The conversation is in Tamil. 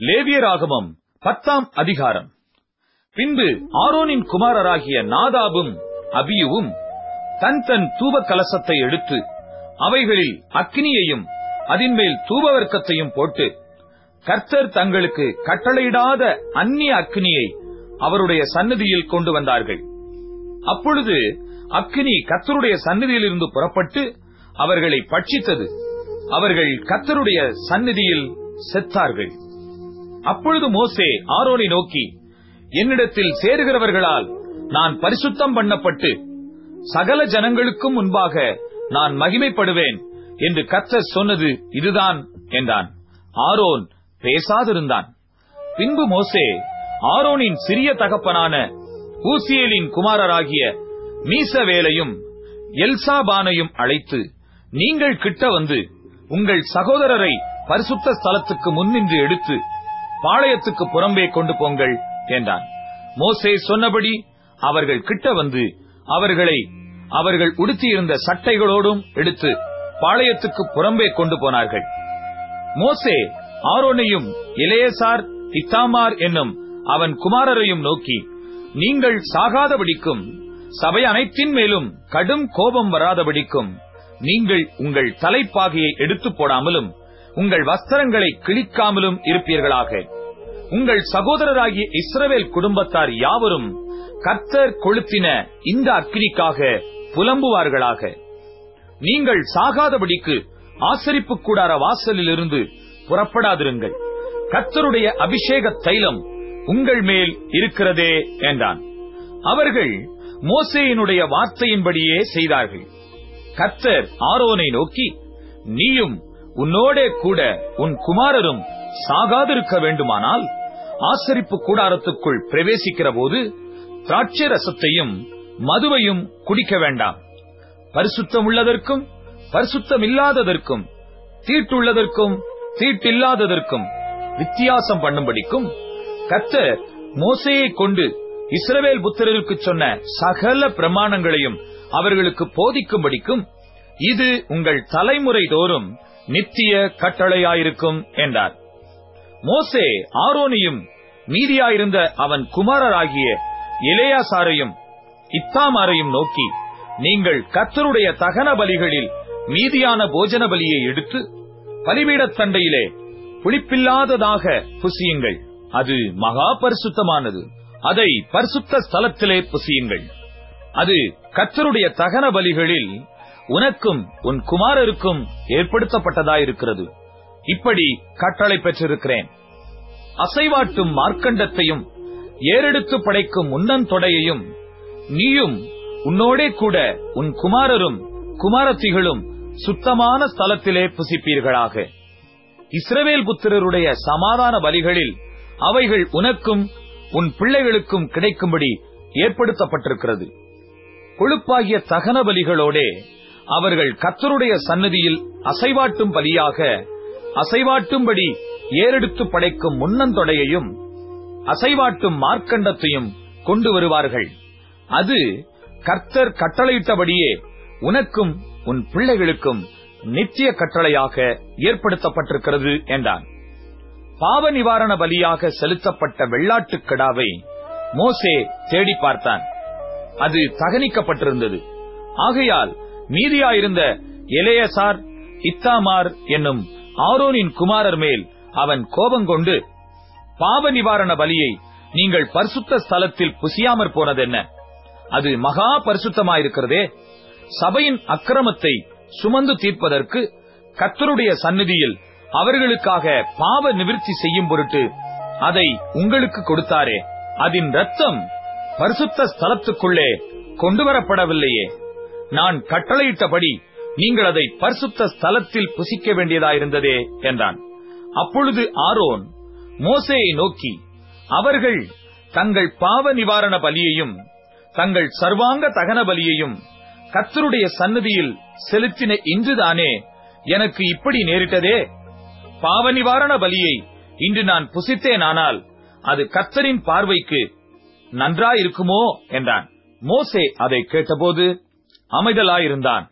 லேவியராகமம் பத்தாம் அதிகாரம். பின்பு ஆரோனின் குமாரராகிய நாதாபும் அபியுவும் தன் தன் தூப கலசத்தை எடுத்து அவைகளில் அக்னியையும் அதின்மேல் தூபவர்க்கத்தையும் போட்டு கர்த்தர் தங்களுக்கு கட்டளையிடாத அந்நிய அக்னியை அவருடைய சன்னதியில் கொண்டு வந்தார்கள். அப்பொழுது அக்னி கர்த்தருடைய சன்னதியிலிருந்து புறப்பட்டு அவர்களை பட்சித்தது. அவர்கள் கர்த்தருடைய சந்நிதியில் செத்தார்கள். அப்பொழுது மோசே ஆரோனை நோக்கி என்னிடத்தில் சேருகிறவர்களால் நான் பரிசுத்தம் பண்ணப்பட்டு சகல ஜனங்களுக்கும் முன்பாக நான் மகிமைப்படுவேன் என்று கத்த சொன்னது இதுதான் என்றான். ஆரோன் பேசாதிருந்தான். பின்பு மோசே ஆரோனின் சிறிய தகப்பனான ஊசியலின் குமாரராகிய மீசவேலையும் எல்சாபானையும் அழைத்து நீங்கள் கிட்ட வந்து உங்கள் சகோதரரை பரிசுத்த ஸ்தலத்துக்கு முன்னின்று எடுத்து பாளையத்துக்கு புறம்பே கொண்டு போங்கள் என்றான். மோசே சொன்னபடி அவர்கள் கிட்ட வந்து அவர்களை அவர்கள் உடுத்தியிருந்த சட்டைகளோடும் எடுத்து பாளையத்துக்கு புறம்பே கொண்டு போனார்கள். மோசே ஆரோனையும் இளையசார் இத்தாமார் என்னும் அவன் குமாரரையும் நோக்கி நீங்கள் சாகாதபடிக்கும் சபை அனைத்தின் மேலும் கடும் கோபம் வராதபடிக்கும் நீங்கள் உங்கள் தலைப்பாகையை எடுத்து போடாமலும் உங்கள் வஸ்திரங்களை கிழிக்காமலும் இருப்பீர்களாக. உங்கள் சகோதரராகிய இஸ்ரவேல் குடும்பத்தார் யாவரும் கர்த்தர் கொளுத்தின இந்த அக்கினிக்காக புலம்புவார்களாக. நீங்கள் சாகாதபடிக்கு ஆசரிப்பு கூடார வாசலிலிருந்து புறப்படாதிருங்கள். கர்த்தருடைய அபிஷேக தைலம் உங்கள் மேல் இருக்கிறதே என்றான். அவர்கள் மோசேயினுடைய வார்த்தையின்படியே செய்தார்கள். கர்த்தர் ஆரோனை நோக்கி நீயும் உன்னோடே கூட உன் குமாரரும் சாகாதிருக்க வேண்டுமானால் ஆசரிப்பு கூடாரத்துக்குள் பிரவேசிக்கிற போது திராட்சை ரசத்தையும் மதுவையும் குடிக்க வேண்டாம். பரிசுத்தம் உள்ளதற்கும் பரிசுத்தம் இல்லாததற்கும் தீட்டுள்ளதற்கும் தீட்டில்லாததற்கும் வித்தியாசம் பண்ணும்படிக்கும் கத்தர் மோசையை கொண்டு இஸ்ரவேல் புத்திரருக்கு சொன்ன சகல பிரமாணங்களையும் அவர்களுக்கு போதிக்கும்படிக்கும் இது உங்கள் தலைமுறை தோறும் நித்திய கட்டளையாயிருக்கும் என்றார். மோசே ஆரோனியும் மீதியாயிருந்த அவன் குமாரராகிய இளையாசாரையும் இத்தாமாரையும் நோக்கி நீங்கள் கத்தருடைய தகன பலிகளில் மீதியான போஜன பலியை எடுத்து பலிபீடத் தண்டையிலே புளிப்பில்லாததாக புசியுங்கள். அது மகா பரிசுத்தமானது. அதை பரிசுத்த ஸ்தலத்திலே புசியுங்கள். அது கத்தருடைய தகன பலிகளில் உனக்கும் உன் குமாரருக்கும் ஏற்படுத்தப்பட்டதாயிருக்கிறது. இப்படி கட்டளை பெற்றிருக்கிறேன். அசைவாட்டும் மார்க்கண்டத்தையும் ஏறெடுத்து படைக்கும் உன்னந்தொடையையும் நீயும் உன்னோடே கூட உன் குமாரரும் குமாரத்திகளும் சுத்தமான ஸ்தலத்திலே புசிப்பீர்களாக. இஸ்ரவேல் புத்திரருடைய சமாதான பலிகளில் அவைகள் உனக்கும் உன் பிள்ளைகளுக்கும் கிடைக்கும்படி ஏற்படுத்தப்பட்டிருக்கிறது. கொழுப்பாகிய தகன பலிகளோடே அவர்கள் கத்தருடைய சன்னதியில் அசைவாட்டும் பலியாக அசைவாட்டும்படி ஏறெடுத்து படைக்கும் முன்னந்தொடையையும் அசைவாட்டும் மார்க்கண்டத்தையும் கொண்டு வருவார்கள். அது கர்த்தர் கட்டளையிட்டபடியே உனக்கும் உன் பிள்ளைகளுக்கும் நித்திய கட்டளையாக ஏற்படுத்தப்பட்டிருக்கிறது என்றான். பாவ நிவாரண பலியாக செலுத்தப்பட்ட வெள்ளாட்டுக் கிடாவை மோசே தேடி பார்த்தான். அது தகனிக்கப்பட்டிருந்தது. ஆகையால் மீதியாயிருந்த எலேயசார் இத்தாமார் என்னும் ஆரோனின் குமாரர் மேல் அவன் கோபங்கொண்டு பாவ நிவாரண பலியை நீங்கள் பரிசுத்த ஸ்தலத்தில் புசியாமற் போனதென்ன? அது மகா பரிசுத்தமாயிருக்கிறதே. சபையின் அக்கிரமத்தை சுமந்து தீர்ப்பதற்கு கத்தருடைய சந்நிதியில் அவர்களுக்காக பாவ நிவிர்த்தி செய்யும் பொருட்டு அதை உங்களுக்கு கொடுத்தாரே. அதன் ரத்தம் பரிசுத்த ஸ்தலத்துக்குள்ளே கொண்டு வரப்படவில்லையே நான் கட்டளையிட்டபடி நீங்கள் அதை பரிசுத்த ஸ்தலத்தில் புசிக்க வேண்டியதாயிருந்ததே என்றான். அப்பொழுது ஆரோன் மோசேயை நோக்கி அவர்கள் தங்கள் பாவ நிவாரண பலியையும் தங்கள் சர்வாங்க தகன பலியையும் கத்தருடைய சன்னதியில் செலுத்தின இன்றுதானே எனக்கு இப்படி நேரிட்டதே? பாவ நிவாரண பலியை இன்று நான் புசித்தேனானால் அது கத்தரின் பார்வைக்கு நன்றாயிருக்குமோ? என்றான். மோசே அதை கேட்டபோது அமைதலாயிருந்தான்.